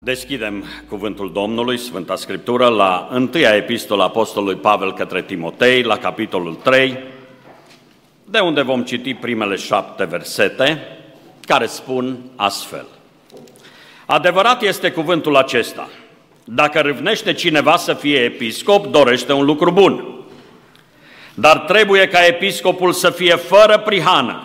Deschidem cuvântul Domnului, Sfânta Scriptură, la întâia epistola Apostolului Pavel către Timotei, la capitolul 3, de unde vom citi primele șapte versete, care spun astfel. Adevărat este cuvântul acesta. Dacă râvnește cineva să fie episcop, dorește un lucru bun. Dar trebuie ca episcopul să fie fără prihană,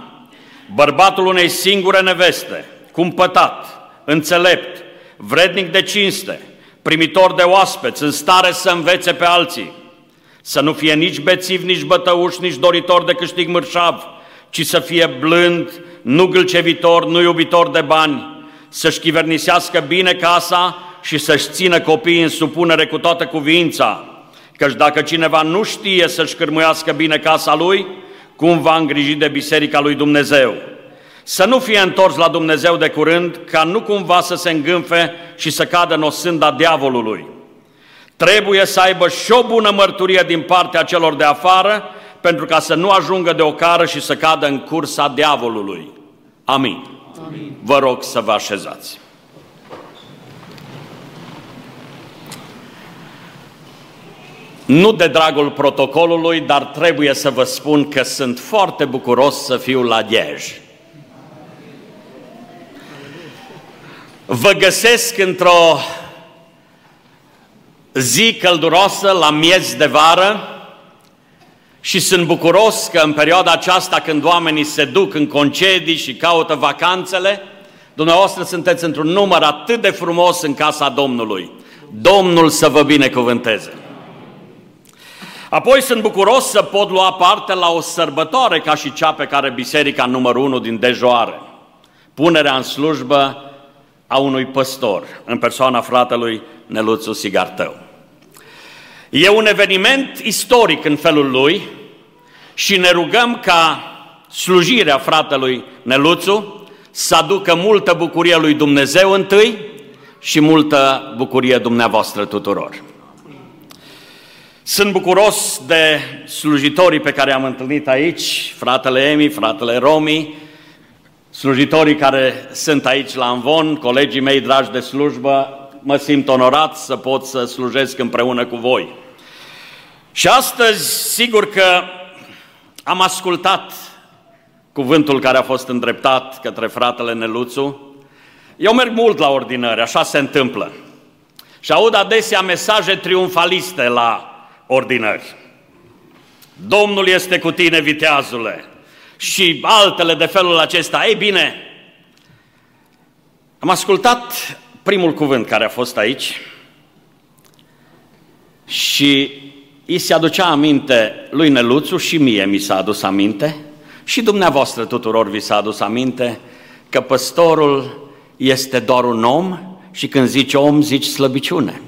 bărbatul unei singure neveste, cumpătat, înțelept, vrednic de cinste, primitor de oaspeți, în stare să învețe pe alții, să nu fie nici bețiv, nici bătăuș, nici doritor de câștig mărșav, ci să fie blând, nu gâlcevitor, nu iubitor de bani, să-și chivernisească bine casa și să-și țină copiii în supunere cu toată cuvința, căci dacă cineva nu știe să-și cârmuiască bine casa lui, cum va îngriji de biserica lui Dumnezeu? Să nu fie întors la Dumnezeu de curând, ca nu cumva să se îngânfe și să cadă în o sânda diavolului. Trebuie să aibă și o bună mărturie din partea celor de afară, pentru ca să nu ajungă de ocară și să cadă în cursa diavolului. Amin. Amin. Vă rog să vă așezați. Nu de dragul protocolului, dar trebuie să vă spun că sunt foarte bucuros să fiu la Liej. Vă găsesc într-o zi călduroasă la miez de vară și sunt bucuros că în perioada aceasta când oamenii se duc în concedii și caută vacanțele, dumneavoastră sunteți într-un număr atât de frumos în casa Domnului. Domnul să vă binecuvânteze! Apoi sunt bucuros să pot lua parte la o sărbătoare ca și cea pe care Biserica numărul 1 din Dejoare. Punerea în slujbă a unui păstor, în persoana fratelui Neluțu Sigartău. E un eveniment istoric în felul lui și ne rugăm ca slujirea fratelui Neluțu să aducă multă bucurie lui Dumnezeu întâi și multă bucurie dumneavoastră tuturor. Sunt bucuros de slujitorii pe care am întâlnit aici, fratele Emi, fratele Romi, slujitorii care sunt aici la Anvon, colegii mei dragi de slujbă, mă simt onorat să pot să slujesc împreună cu voi. Și astăzi, sigur că am ascultat cuvântul care a fost îndreptat către fratele Neluțu. Eu merg mult la ordinări, așa se întâmplă. Și aud adesea mesaje triumfaliste la ordinări. Domnul este cu tine, viteazule, și altele de felul acesta. Ei bine, am ascultat primul cuvânt care a fost aici și îi se aducea aminte lui Neluțu și mie mi s-a adus aminte și dumneavoastră tuturor vi s-a adus aminte că păstorul este doar un om și când zici om, zici slăbiciune.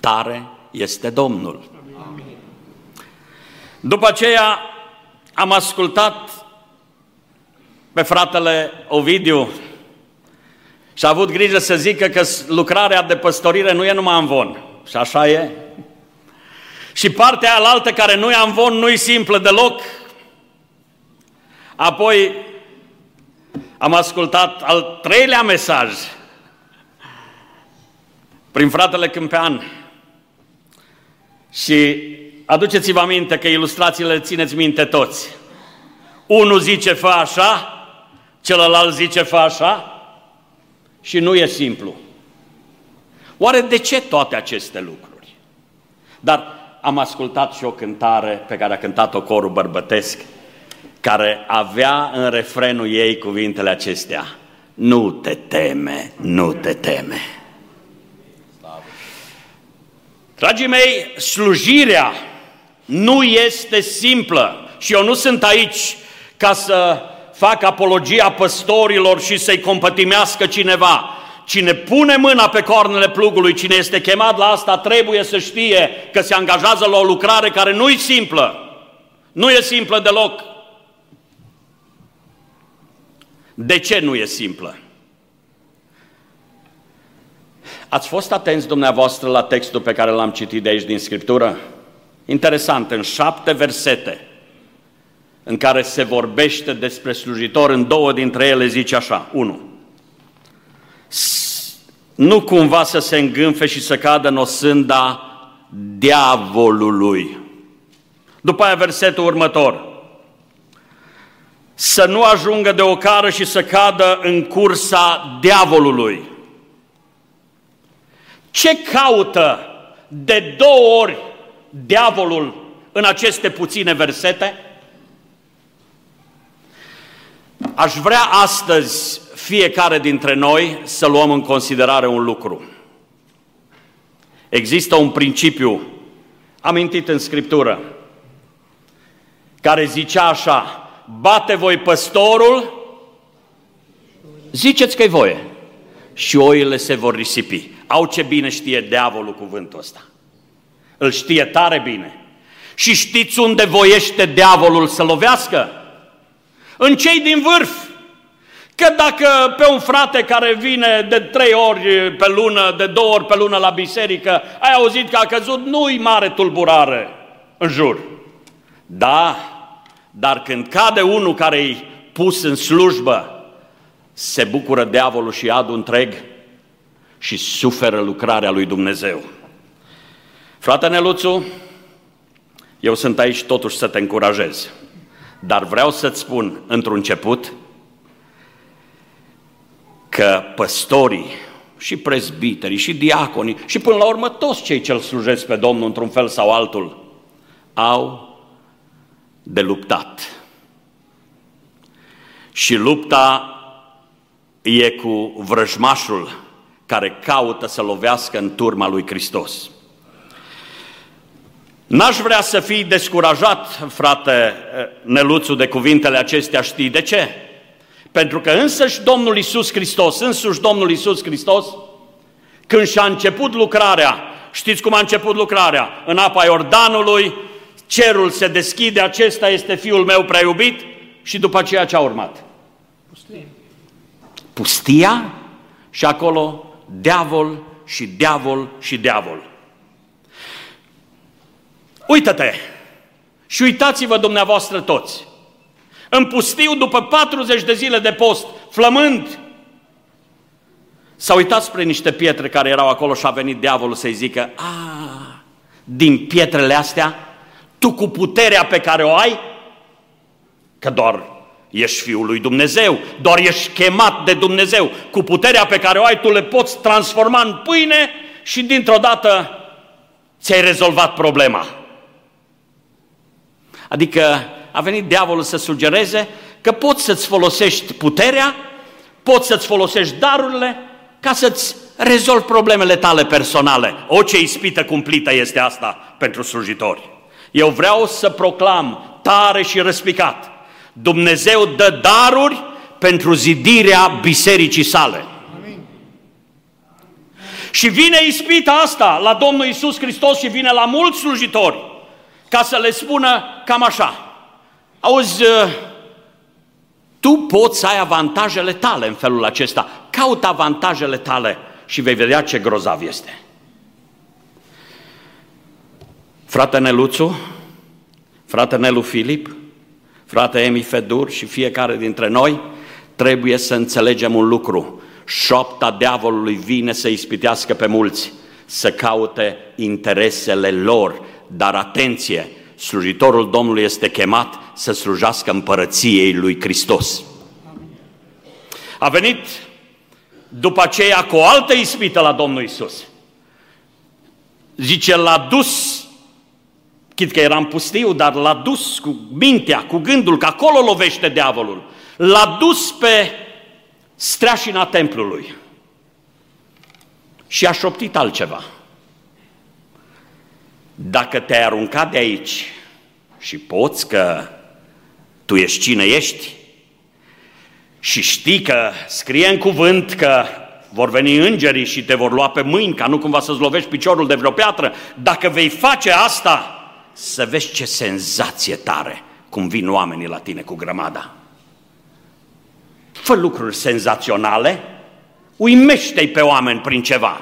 Tare este Domnul. După aceea am ascultat pe fratele Ovidiu și a avut grijă să zică că lucrarea de păstorire nu e numai în von. Și așa e. Și partea alaltă care nu e în von nu e simplă deloc. Apoi am ascultat al treilea mesaj prin fratele Câmpean. Și aduceți-vă aminte că ilustrațiile le țineți minte toți. Unul zice fă așa, celălalt zice fă așa și nu e simplu. Oare de ce toate aceste lucruri? Dar am ascultat și o cântare pe care a cântat-o corul bărbătesc, care avea în refrenul ei cuvintele acestea. Nu te teme, nu te teme. Dragii mei, slujirea nu este simplă și eu nu sunt aici ca să fac apologia păstorilor și să-i compătimească cineva. Cine pune mâna pe cornele plugului, cine este chemat la asta, trebuie să știe că se angajează la o lucrare care nu e simplă. Nu e simplă deloc. De ce nu e simplă? Ați fost atenți dumneavoastră la textul pe care l-am citit de aici din Scriptură? Interesant, în șapte versete în care se vorbește despre slujitor, în două dintre ele zice așa, unu, nu cumva să se îngânfe și să cadă în osânda diavolului. După aia versetul următor. Să nu ajungă de o cară și să cadă în cursa diavolului. Ce caută de două ori diavolul în aceste puține versete? Aș vrea astăzi fiecare dintre noi să luăm în considerare un lucru. Există un principiu amintit în Scriptură care zicea așa, bate voi păstorul, ziceți că-i voie și oile se vor risipi. Au ce bine știe diavolul cuvântul ăsta. Îl știe tare bine. Și știți unde voiește diavolul să lovească? În cei din vârf. Că dacă pe un frate care vine de trei ori pe lună, de două ori pe lună la biserică, ai auzit că a căzut, nu-i mare tulburare în jur. Da, dar când cade unul care e pus în slujbă, se bucură diavolul și adul întreg și suferă lucrarea lui Dumnezeu. Frate Neluțu, eu sunt aici totuși să te încurajez, dar vreau să-ți spun într-un început că păstorii și prezbiterii și diaconii și până la urmă toți cei ce îl slujesc pe Domnul într-un fel sau altul au de luptat. Și lupta e cu vrăjmașul care caută să lovească în turma lui Hristos. N-aș vrea să fii descurajat, frate Neluțu, de cuvintele acestea, știi de ce? Pentru că însăși Domnul Isus Hristos, însuși Domnul Isus Hristos, când și-a început lucrarea, știți cum a început lucrarea? În apa Iordanului, cerul se deschide, acesta este Fiul meu prea iubit și după aceea ce a urmat? Pustia. Pustia și acolo diavol și diavol și diavol. Uită-te și uitați-vă dumneavoastră toți. În pustiu, după 40 de zile de post, flămând, s-a uitat spre niște pietre care erau acolo și a venit diavolul să-i zică, a, din pietrele astea tu cu puterea pe care o ai, că doar ești Fiul lui Dumnezeu, doar ești chemat de Dumnezeu, cu puterea pe care o ai, tu le poți transforma în pâine și dintr-o dată ți-ai rezolvat problema. Adică a venit diavolul să sugereze că poți să-ți folosești puterea, poți să-ți folosești darurile ca să-ți rezolvi problemele tale personale. O, ce ispită cumplită este asta pentru slujitori. Eu vreau să proclam tare și răspicat. Dumnezeu dă daruri pentru zidirea bisericii sale. Amin. Și vine ispita asta la Domnul Isus Hristos și vine la mulți slujitori ca să le spună cam așa. Auzi, uh, tu poți să ai avantajele tale în felul acesta. Caut avantajele tale și vei vedea ce grozav este. Frate Neluțu, frate Nelu Filip, frate Emi Fedur și fiecare dintre noi, trebuie să înțelegem un lucru. Șopta diavolului vine să ispitească pe mulți, să caute interesele lor, dar atenție, slujitorul Domnului este chemat să slujească împărăției lui Hristos. A venit după aceea cu o altă ispită la Domnul Isus. Zice, l-a dus Chit că era în pustiu, dar l-a dus cu mintea, cu gândul, că acolo lovește diavolul. L-a dus pe streașina templului și a șoptit altceva. Dacă te-ai aruncat de aici și poți că tu ești cine ești și știi că scrie în cuvânt că vor veni îngerii și te vor lua pe mâini ca nu cumva să-ți lovești piciorul de vreo piatră, dacă vei face asta, să vezi ce senzație tare cum vin oamenii la tine cu grămada. Fă lucruri senzaționale, uimește-i pe oameni prin ceva.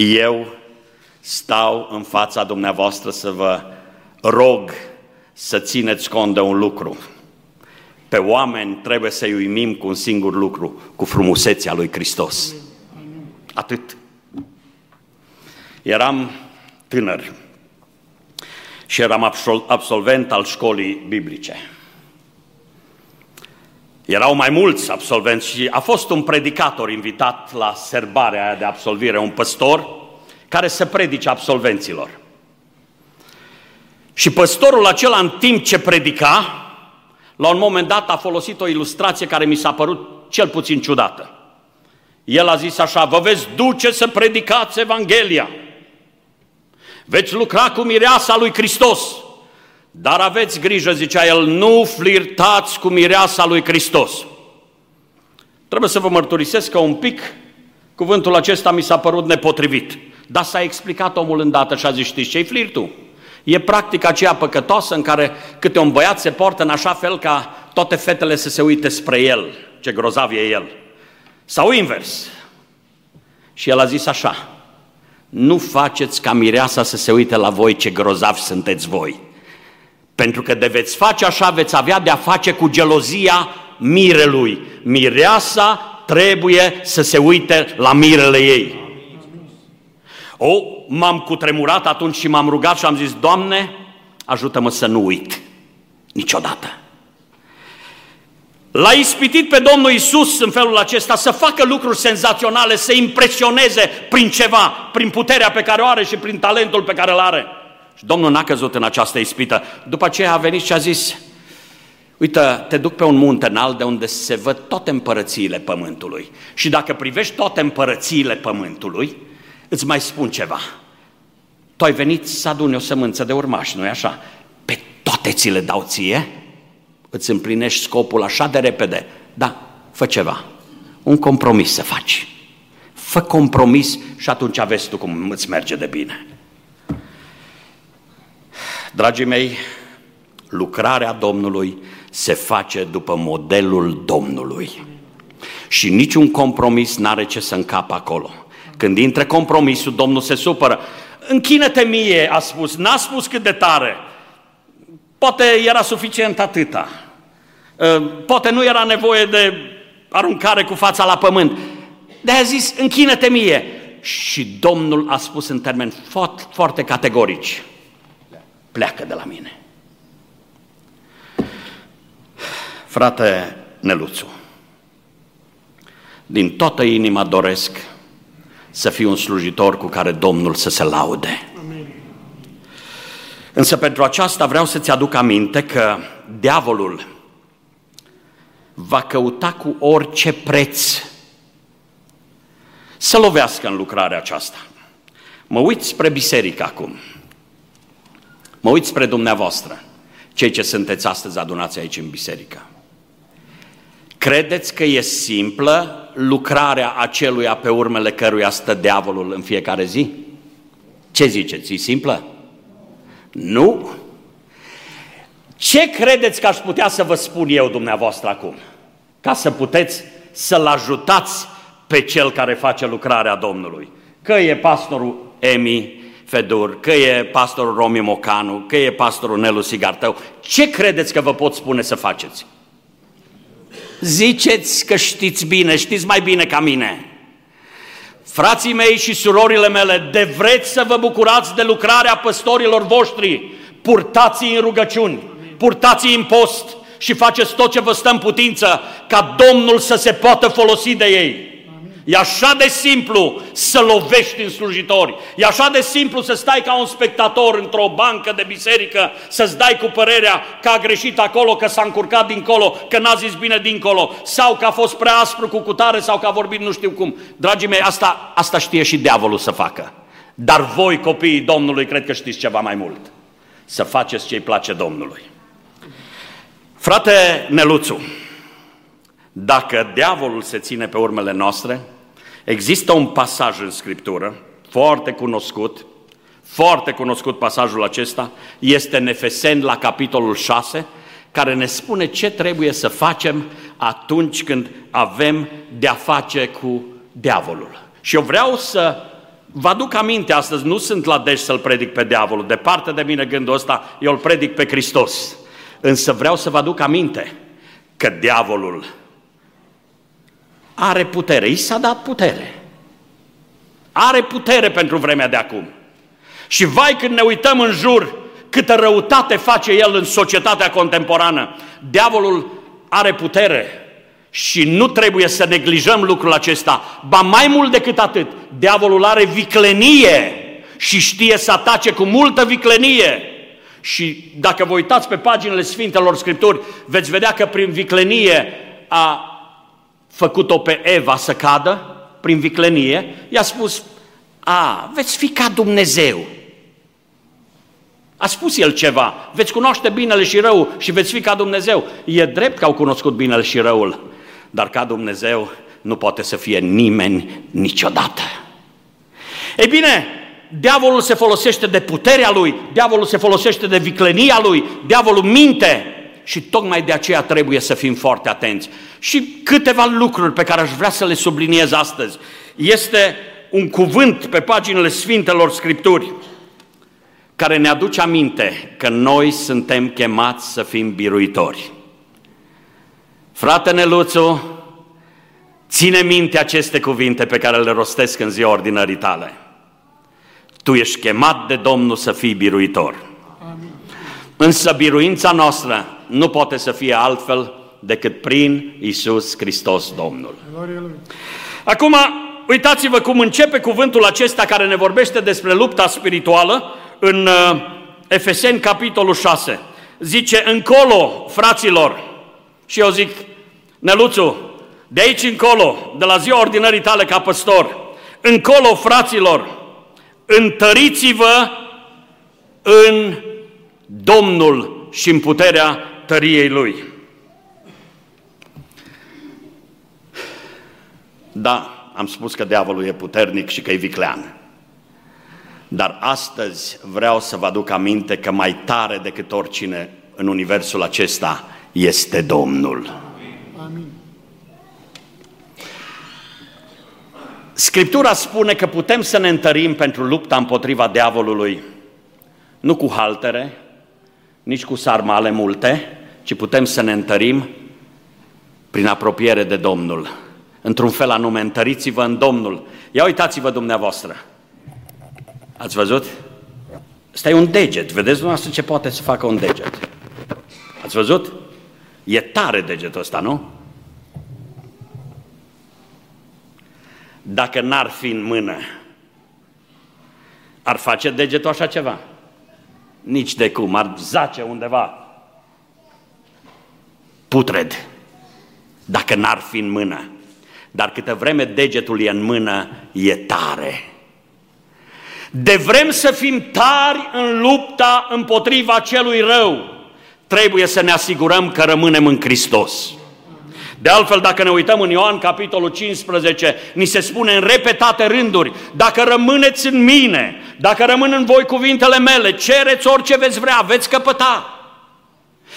Eu stau în fața dumneavoastră să vă rog să țineți cont de un lucru. Pe oameni trebuie să-i uimim cu un singur lucru, cu frumusețea lui Hristos. Atât. Eram tânăr și eram absolvent al școlii biblice. Erau mai mulți absolvenți și a fost un predicator invitat la serbarea aia de absolvire, un păstor care să predice absolvenților. Și păstorul acela, în timp ce predica, la un moment dat a folosit o ilustrație care mi s-a părut cel puțin ciudată. El a zis așa, vă veți duce să predicați Evanghelia, veți lucra cu mireasa lui Hristos, dar aveți grijă, zicea el, nu flirtați cu mireasa lui Hristos. Trebuie să vă mărturisesc că un pic cuvântul acesta mi s-a părut nepotrivit. Dar s-a explicat omul îndată și a zis, știți ce-i flirtul? E practica aceea păcătoasă în care câte un băiat se poartă în așa fel ca toate fetele să se uite spre el, ce grozav e el. Sau invers. Și el a zis așa, nu faceți ca mireasa să se uite la voi ce grozavi sunteți voi. Pentru că de veți face așa, veți avea de-a face cu gelozia mirelui. Mireasa trebuie să se uite la mirele ei. O, m-am cutremurat atunci și m-am rugat și am zis, Doamne, ajută-mă să nu uit niciodată. L-a ispitit pe Domnul Isus în felul acesta să facă lucruri senzaționale, să impresioneze prin ceva, prin puterea pe care o are și prin talentul pe care îl are. Și Domnul n-a căzut în această ispită. După aceea a venit și a zis, uite, te duc pe un munte înalt de unde se văd toate împărățiile pământului. Și dacă privești toate împărățiile pământului, îți mai spun ceva. Tu ai venit să aduni o sămânță de urmași, nu-i așa? Pe toate ți le dau ție, îți împlinești scopul așa de repede. Da, fă ceva. Un compromis să faci. Fă compromis și atunci vezi tu cum îți merge de bine. Dragii mei, lucrarea Domnului se face după modelul Domnului. Și niciun compromis n-are ce să încapă acolo. Când intră compromisul, Domnul se supără. Închină-te mie, a spus, n-a spus cât de tare. Poate era suficient atâta. Ă, poate nu era nevoie de aruncare cu fața la pământ. de a zis, închină-te mie. Și Domnul a spus în termeni foarte, foarte categorici, pleacă de la mine. Frate Neluțu, din toată inima doresc să fii un slujitor cu care Domnul să se laude. Amin. Însă pentru aceasta vreau să-ți aduc aminte că diavolul va căuta cu orice preț să lovească în lucrarea aceasta. Mă uit spre biserică acum. Mă uit spre dumneavoastră, cei ce sunteți astăzi adunați aici în biserică. Credeți că e simplă lucrarea aceluia pe urmele căruia stă diavolul în fiecare zi? Ce ziceți? E simplă? Nu. Ce credeți că aș putea să vă spun eu dumneavoastră acum? Ca să puteți să-l ajutați pe cel care face lucrarea Domnului. Că e pastorul Emi Fedur, că e pastorul Romi Mocanu, că e pastorul Nelu Sigartău. Ce credeți că vă pot spune să faceți? Ziceți că știți bine, știți mai bine ca mine. Frații mei și surorile mele, de vreți să vă bucurați de lucrarea păstorilor voștri, purtați-i în rugăciuni, purtați-i în post și faceți tot ce vă stă în putință ca Domnul să se poată folosi de ei. E așa de simplu să lovești în slujitori. E așa de simplu să stai ca un spectator într-o bancă de biserică, să-ți dai cu părerea că a greșit acolo, că s-a încurcat dincolo, că n-a zis bine dincolo, sau că a fost prea aspru cu cutare, sau că a vorbit nu știu cum. Dragii mei, asta, asta știe și diavolul să facă. Dar voi, copiii Domnului, cred că știți ceva mai mult. Să faceți ce-i place Domnului. Frate Neluțu, dacă diavolul se ține pe urmele noastre, Există un pasaj în Scriptură, foarte cunoscut, foarte cunoscut pasajul acesta, este în Efeseni la capitolul 6, care ne spune ce trebuie să facem atunci când avem de-a face cu diavolul. Și eu vreau să vă aduc aminte astăzi, nu sunt la deci să-l predic pe diavolul, departe de mine gândul ăsta, eu îl predic pe Hristos. Însă vreau să vă aduc aminte că diavolul are putere, i s-a dat putere. Are putere pentru vremea de acum. Și vai când ne uităm în jur, câtă răutate face el în societatea contemporană. Diavolul are putere și nu trebuie să neglijăm lucrul acesta. Ba mai mult decât atât, diavolul are viclenie și știe să atace cu multă viclenie. Și dacă vă uitați pe paginile Sfintelor Scripturi, veți vedea că prin viclenie a făcut-o pe Eva să cadă, prin viclenie, i-a spus, a, veți fi ca Dumnezeu. A spus el ceva, veți cunoaște binele și rău și veți fi ca Dumnezeu. E drept că au cunoscut binele și răul, dar ca Dumnezeu nu poate să fie nimeni niciodată. Ei bine, diavolul se folosește de puterea lui, diavolul se folosește de viclenia lui, diavolul minte și tocmai de aceea trebuie să fim foarte atenți. Și câteva lucruri pe care aș vrea să le subliniez astăzi. Este un cuvânt pe paginile Sfintelor Scripturi care ne aduce aminte că noi suntem chemați să fim biruitori. Frate Neluțu, ține minte aceste cuvinte pe care le rostesc în ziua ordinării tale. Tu ești chemat de Domnul să fii biruitor. Amin. Însă biruința noastră nu poate să fie altfel decât prin Isus Hristos Domnul. Acum, uitați-vă cum începe cuvântul acesta care ne vorbește despre lupta spirituală în uh, Efeseni, capitolul 6. Zice, încolo, fraților, și eu zic, Neluțu, de aici încolo, de la ziua ordinării tale ca păstor, încolo, fraților, întăriți-vă în Domnul și în puterea tăriei Lui. Da, am spus că diavolul e puternic și că e viclean. Dar astăzi vreau să vă aduc aminte că mai tare decât oricine în universul acesta este Domnul. Amin. Scriptura spune că putem să ne întărim pentru lupta împotriva diavolului, nu cu haltere, nici cu sarmale multe, ci putem să ne întărim prin apropiere de Domnul. Într-un fel anume, întăriți-vă în Domnul. Ia uitați-vă dumneavoastră. Ați văzut? Stai un deget. Vedeți dumneavoastră ce poate să facă un deget. Ați văzut? E tare degetul ăsta, nu? Dacă n-ar fi în mână, ar face degetul așa ceva? Nici de cum, ar zace undeva. Putred, dacă n-ar fi în mână. Dar câtă vreme degetul e în mână, e tare. De vrem să fim tari în lupta împotriva celui rău, trebuie să ne asigurăm că rămânem în Hristos. De altfel, dacă ne uităm în Ioan, capitolul 15, ni se spune în repetate rânduri, dacă rămâneți în mine, dacă rămân în voi cuvintele mele, cereți orice veți vrea, veți căpăta.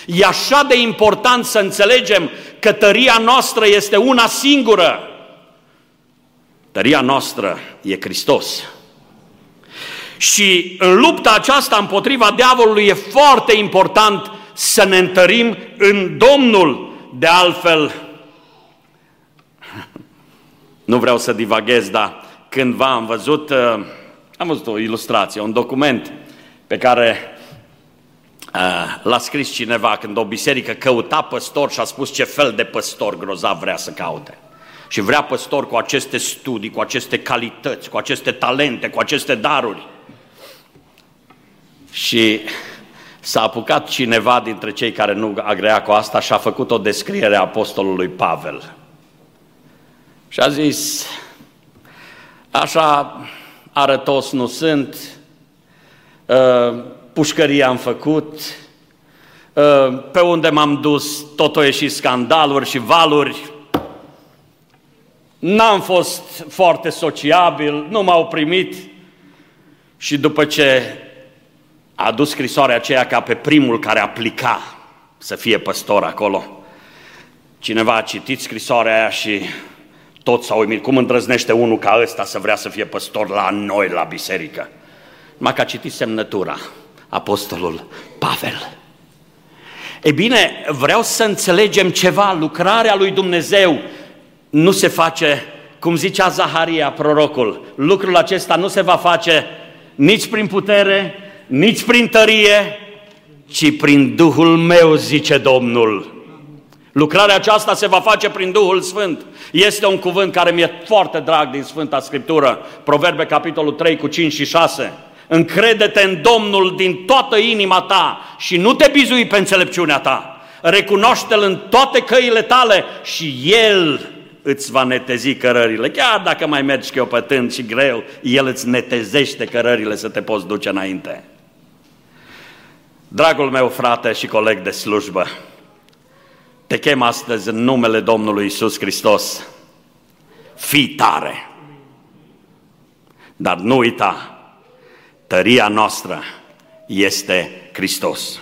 E așa de important să înțelegem că tăria noastră este una singură. Tăria noastră e Hristos. Și în lupta aceasta împotriva diavolului e foarte important să ne întărim în Domnul. De altfel, nu vreau să divaghez, dar cândva am văzut, uh, am văzut o ilustrație, un document pe care uh, l-a scris cineva când o biserică căuta păstor și a spus ce fel de păstor grozav vrea să caute. Și vrea păstor cu aceste studii, cu aceste calități, cu aceste talente, cu aceste daruri. Și s-a apucat cineva dintre cei care nu agrea cu asta și a făcut o descriere a apostolului Pavel. Și a zis, așa arătos nu sunt, ă, pușcăria am făcut, ă, pe unde m-am dus tot o ieșit scandaluri și valuri, n-am fost foarte sociabil, nu m-au primit și după ce a adus scrisoarea aceea ca pe primul care aplica să fie păstor acolo. Cineva a citit scrisoarea aia și toți s-au uimit. Cum îndrăznește unul ca ăsta să vrea să fie păstor la noi, la biserică? Numai că a citit semnătura, apostolul Pavel. E bine, vreau să înțelegem ceva, lucrarea lui Dumnezeu nu se face, cum zicea Zaharia, prorocul, lucrul acesta nu se va face nici prin putere, nici prin tărie, ci prin Duhul meu, zice Domnul. Lucrarea aceasta se va face prin Duhul Sfânt. Este un cuvânt care mi-e foarte drag din Sfânta Scriptură, Proverbe capitolul 3 cu 5 și 6. Încrede-te în Domnul din toată inima ta și nu te bizui pe înțelepciunea ta. Recunoaște-L în toate căile tale și El îți va netezi cărările. Chiar dacă mai mergi chiopătând și greu, El îți netezește cărările să te poți duce înainte. Dragul meu frate și coleg de slujbă, te chem astăzi în numele Domnului Isus Hristos. Fii tare! Dar nu uita, tăria noastră este Hristos.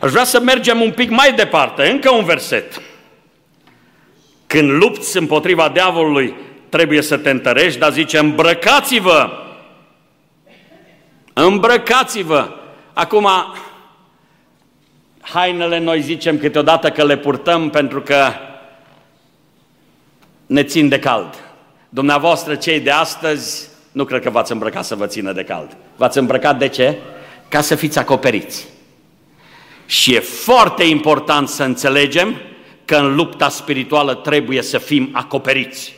Aș vrea să mergem un pic mai departe, încă un verset. Când lupți împotriva diavolului, trebuie să te întărești, dar zice, îmbrăcați-vă! Îmbrăcați-vă! Acum, hainele noi zicem câteodată că le purtăm pentru că ne țin de cald. Dumneavoastră, cei de astăzi, nu cred că v-ați îmbrăcat să vă țină de cald. V-ați îmbrăcat de ce? Ca să fiți acoperiți. Și e foarte important să înțelegem că în lupta spirituală trebuie să fim acoperiți.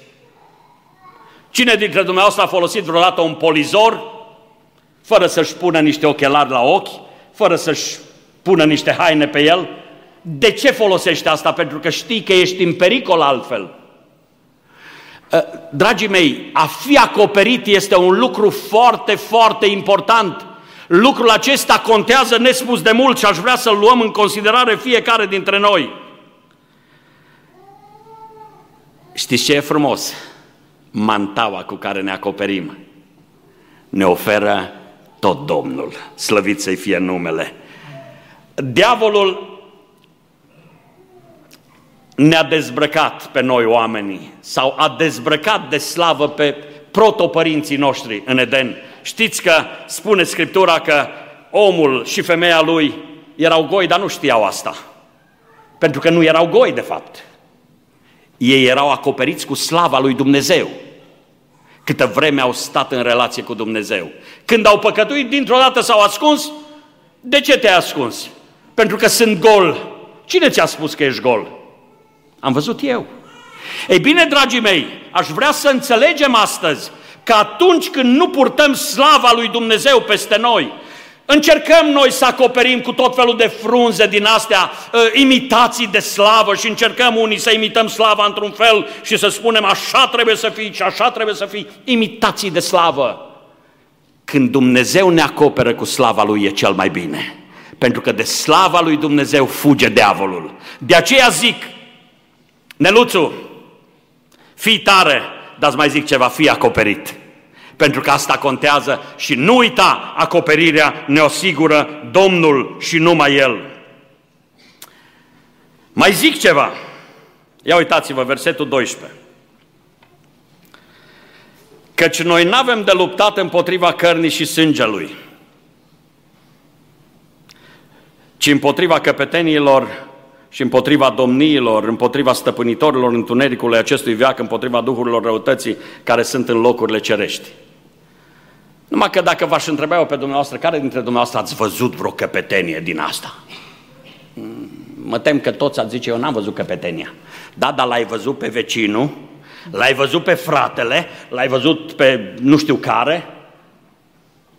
Cine dintre dumneavoastră a folosit vreodată un polizor fără să-și pună niște ochelari la ochi, fără să-și pună niște haine pe el? De ce folosește asta? Pentru că știi că ești în pericol altfel. Ă, dragii mei, a fi acoperit este un lucru foarte, foarte important. Lucrul acesta contează nespus de mult și aș vrea să-l luăm în considerare fiecare dintre noi. Știți ce e frumos? Mantaua cu care ne acoperim ne oferă tot Domnul. Slăvit să-i fie numele. Diavolul ne-a dezbrăcat pe noi oamenii sau a dezbrăcat de slavă pe protopărinții noștri în Eden. Știți că spune Scriptura că omul și femeia lui erau goi, dar nu știau asta. Pentru că nu erau goi, de fapt. Ei erau acoperiți cu slava lui Dumnezeu. Câtă vreme au stat în relație cu Dumnezeu. Când au păcătuit, dintr-o dată s-au ascuns. De ce te-ai ascuns? Pentru că sunt gol. Cine ți-a spus că ești gol? Am văzut eu. Ei bine, dragii mei, aș vrea să înțelegem astăzi că atunci când nu purtăm slava lui Dumnezeu peste noi, Încercăm noi să acoperim cu tot felul de frunze din astea, uh, imitații de slavă și încercăm unii să imităm slava într-un fel și să spunem așa trebuie să fii și așa trebuie să fii, imitații de slavă. Când Dumnezeu ne acoperă cu slava Lui e cel mai bine. Pentru că de slava Lui Dumnezeu fuge diavolul. De aceea zic, Neluțu, fii tare, dar mai zic ceva, fii acoperit pentru că asta contează și nu uita, acoperirea ne asigură Domnul și numai El. Mai zic ceva. Ia uitați-vă, versetul 12. Căci noi nu avem de luptat împotriva cărnii și sângelui, ci împotriva căpeteniilor și împotriva domniilor, împotriva stăpânitorilor întunericului acestui veac, împotriva duhurilor răutății care sunt în locurile cerești. Numai că dacă v-aș întreba eu pe dumneavoastră, care dintre dumneavoastră ați văzut vreo căpetenie din asta? Mm, mă tem că toți ați zice, eu n-am văzut căpetenia. Da, dar l-ai văzut pe vecinul, l-ai văzut pe fratele, l-ai văzut pe nu știu care.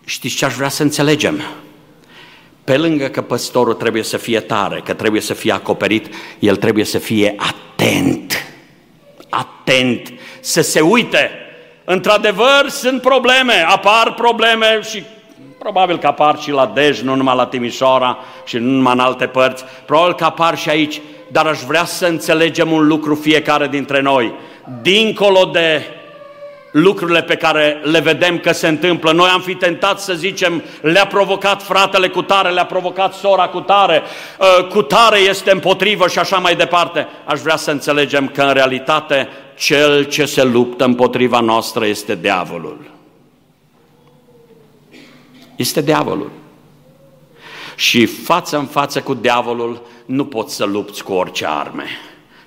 Știți ce aș vrea să înțelegem? Pe lângă că păstorul trebuie să fie tare, că trebuie să fie acoperit, el trebuie să fie atent. Atent, să se uite. Într-adevăr, sunt probleme, apar probleme și probabil că apar și la Dej, nu numai la Timișoara și nu numai în alte părți, probabil că apar și aici, dar aș vrea să înțelegem un lucru fiecare dintre noi. Dincolo de lucrurile pe care le vedem că se întâmplă. Noi am fi tentat să zicem, le-a provocat fratele cu tare, le-a provocat sora cu tare, ă, cu tare este împotrivă și așa mai departe. Aș vrea să înțelegem că în realitate cel ce se luptă împotriva noastră este diavolul. Este diavolul. Și față în față cu diavolul nu poți să lupți cu orice arme,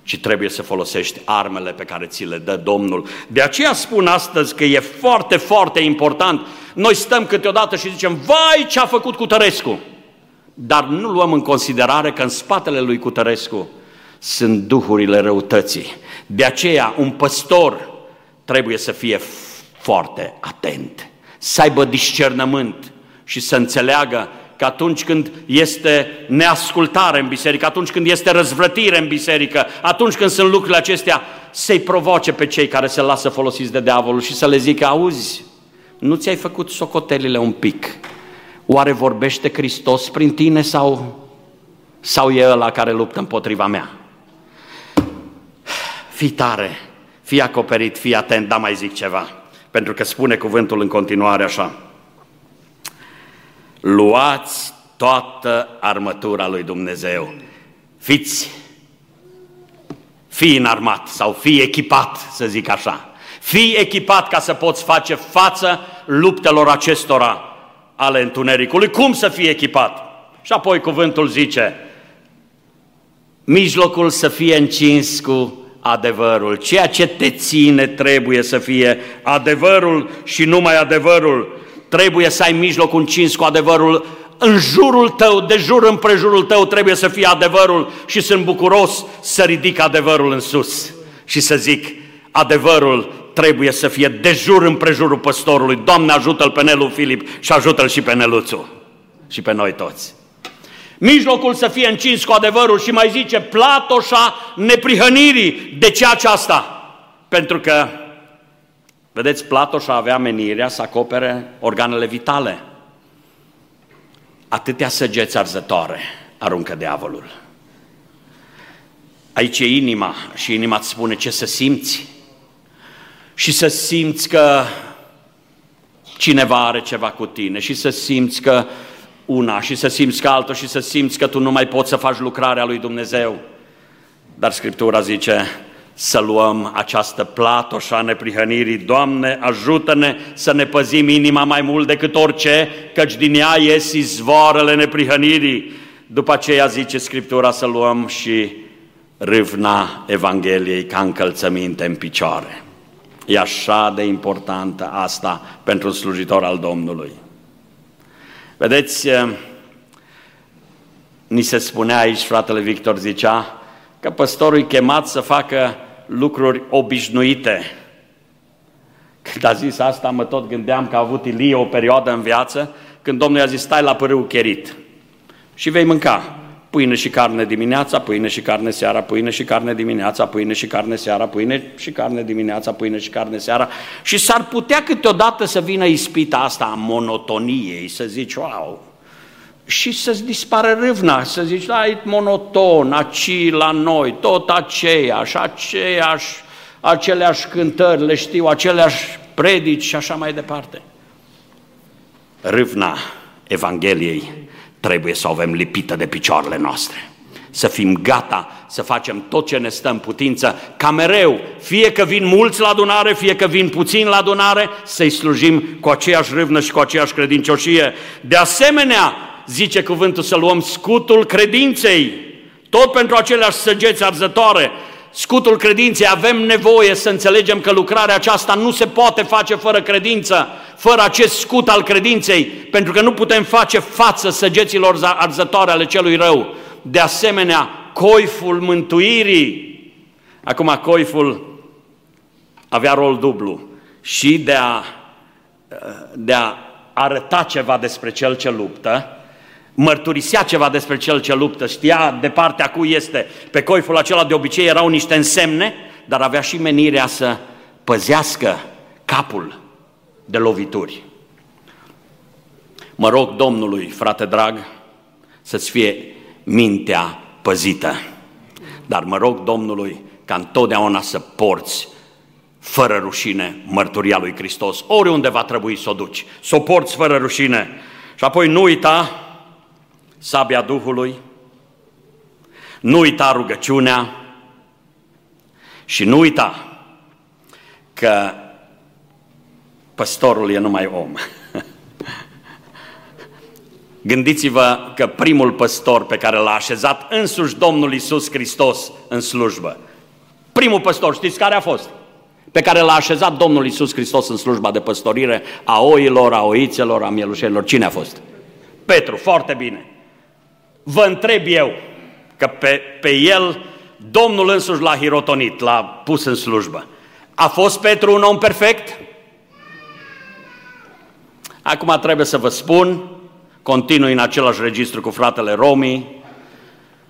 ci trebuie să folosești armele pe care ți le dă Domnul. De aceea spun astăzi că e foarte, foarte important. Noi stăm câteodată și zicem, vai ce a făcut Cutărescu! Dar nu luăm în considerare că în spatele lui Cutărescu sunt duhurile răutății. De aceea un păstor trebuie să fie foarte atent, să aibă discernământ și să înțeleagă că atunci când este neascultare în biserică, atunci când este răzvrătire în biserică, atunci când sunt lucrurile acestea, să-i provoace pe cei care se lasă folosiți de diavolul și să le zică, auzi, nu ți-ai făcut socotelile un pic? Oare vorbește Hristos prin tine sau, sau e ăla care luptă împotriva mea? Fii tare, fii acoperit, fii atent, dar mai zic ceva, pentru că spune cuvântul în continuare așa luați toată armătura lui Dumnezeu. Fiți, fii înarmat sau fii echipat, să zic așa. Fii echipat ca să poți face față luptelor acestora ale întunericului. Cum să fii echipat? Și apoi cuvântul zice, mijlocul să fie încins cu adevărul. Ceea ce te ține trebuie să fie adevărul și numai adevărul trebuie să ai mijlocul încins cu adevărul în jurul tău, de jur împrejurul tău trebuie să fie adevărul și sunt bucuros să ridic adevărul în sus și să zic adevărul trebuie să fie de jur împrejurul păstorului. Doamne ajută-l pe Nelu Filip și ajută-l și pe Neluțu și pe noi toți. Mijlocul să fie încins cu adevărul și mai zice platoșa neprihănirii. De ce aceasta? Pentru că Vedeți, Platoș avea menirea să acopere organele vitale. Atâtea săgeți arzătoare aruncă diavolul. Aici e inima și inima îți spune ce să simți. Și să simți că cineva are ceva cu tine și să simți că una și să simți că altul și să simți că tu nu mai poți să faci lucrarea lui Dumnezeu. Dar Scriptura zice, să luăm această platoșă a neprihănirii. Doamne, ajută-ne să ne păzim inima mai mult decât orice, căci din ea ies izvoarele neprihănirii. După aceea zice Scriptura să luăm și râvna Evangheliei ca încălțăminte în picioare. E așa de importantă asta pentru un slujitor al Domnului. Vedeți, ni se spunea aici, fratele Victor zicea, că păstorul e chemat să facă lucruri obișnuite. Când a zis asta, mă tot gândeam că a avut Ilie o perioadă în viață când Domnul i-a zis, stai la pârâu cherit și vei mânca pâine și carne dimineața, pâine și carne seara, pâine și carne dimineața, pâine și carne seara, pâine și carne dimineața, pâine și carne seara. Și s-ar putea câteodată să vină ispita asta a monotoniei, să zici, wow, și să-ți dispare râvna, să zici, da, e monoton, aci la noi, tot aceeași, aceeași, aceleași cântări, le știu, aceleași predici și așa mai departe. Râvna Evangheliei trebuie să o avem lipită de picioarele noastre. Să fim gata să facem tot ce ne stă în putință, ca mereu, fie că vin mulți la adunare, fie că vin puțini la adunare, să-i slujim cu aceeași râvnă și cu aceeași credincioșie. De asemenea, zice cuvântul, să luăm scutul credinței, tot pentru aceleași săgeți arzătoare, scutul credinței, avem nevoie să înțelegem că lucrarea aceasta nu se poate face fără credință, fără acest scut al credinței, pentru că nu putem face față săgeților arzătoare ale celui rău. De asemenea, coiful mântuirii, acum coiful avea rol dublu, și de a, de a arăta ceva despre cel ce luptă, mărturisea ceva despre cel ce luptă, știa de partea cui este. Pe coiful acela de obicei erau niște însemne, dar avea și menirea să păzească capul de lovituri. Mă rog Domnului, frate drag, să-ți fie mintea păzită. Dar mă rog Domnului ca întotdeauna să porți fără rușine mărturia lui Hristos, oriunde va trebui să o duci, să o porți fără rușine. Și apoi nu uita sabia Duhului, nu uita rugăciunea și nu uita că păstorul e numai om. Gândiți-vă că primul păstor pe care l-a așezat însuși Domnul Isus Hristos în slujbă, primul păstor, știți care a fost? Pe care l-a așezat Domnul Isus Hristos în slujba de păstorire a oilor, a oițelor, a mielușelor. Cine a fost? Petru, foarte bine. Vă întreb eu că pe, pe el Domnul însuși l-a hirotonit, l-a pus în slujbă. A fost Petru un om perfect? Acum trebuie să vă spun, continui în același registru cu fratele Romii,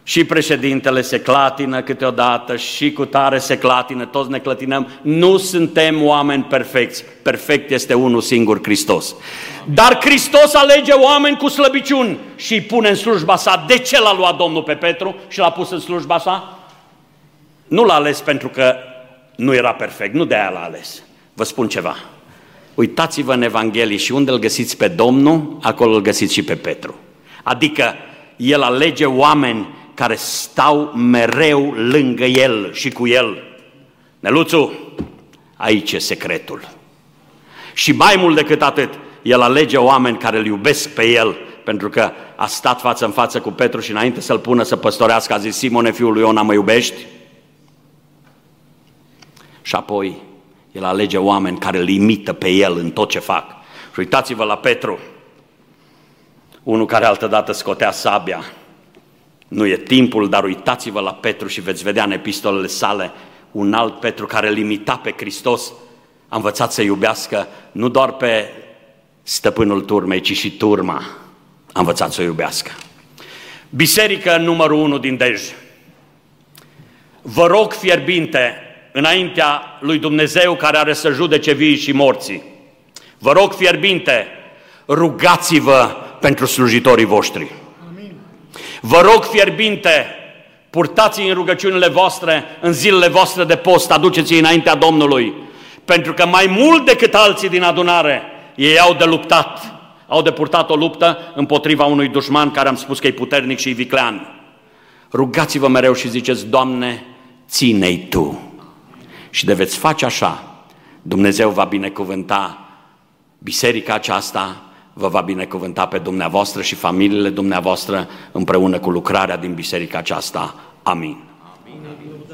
și președintele se clatină câteodată, și cu tare se clatină, toți ne clătinăm. Nu suntem oameni perfecți. Perfect este unul singur, Hristos. Dar Hristos alege oameni cu slăbiciuni și îi pune în slujba sa. De ce l-a luat Domnul pe Petru și l-a pus în slujba sa? Nu l-a ales pentru că nu era perfect, nu de aia l-a ales. Vă spun ceva. Uitați-vă în Evanghelie și unde îl găsiți pe Domnul, acolo îl găsiți și pe Petru. Adică el alege oameni care stau mereu lângă el și cu el. Neluțu, aici e secretul. Și mai mult decât atât, el alege oameni care îl iubesc pe el, pentru că a stat față în față cu Petru și înainte să-l pună să păstorească, a zis, Simone, fiul lui Iona, mă iubești? Și apoi el alege oameni care îl imită pe el în tot ce fac. Și uitați-vă la Petru, unul care altădată scotea sabia. Nu e timpul, dar uitați-vă la Petru și veți vedea în epistolele sale un alt Petru care îl imita pe Hristos. A învățat să iubească nu doar pe stăpânul turmei, ci și turma. A învățat să o iubească. Biserică numărul unu din Dej. Vă rog fierbinte, înaintea lui Dumnezeu care are să judece vii și morții. Vă rog fierbinte, rugați-vă pentru slujitorii voștri. Amin. Vă rog fierbinte, purtați în rugăciunile voastre, în zilele voastre de post, aduceți-i înaintea Domnului, pentru că mai mult decât alții din adunare, ei au de luptat, au de purtat o luptă împotriva unui dușman care am spus că e puternic și e viclean. Rugați-vă mereu și ziceți, Doamne, ține-i Tu. Și de veți face așa, Dumnezeu va binecuvânta biserica aceasta, vă va binecuvânta pe dumneavoastră și familiile dumneavoastră împreună cu lucrarea din biserica aceasta. Amin. Amin.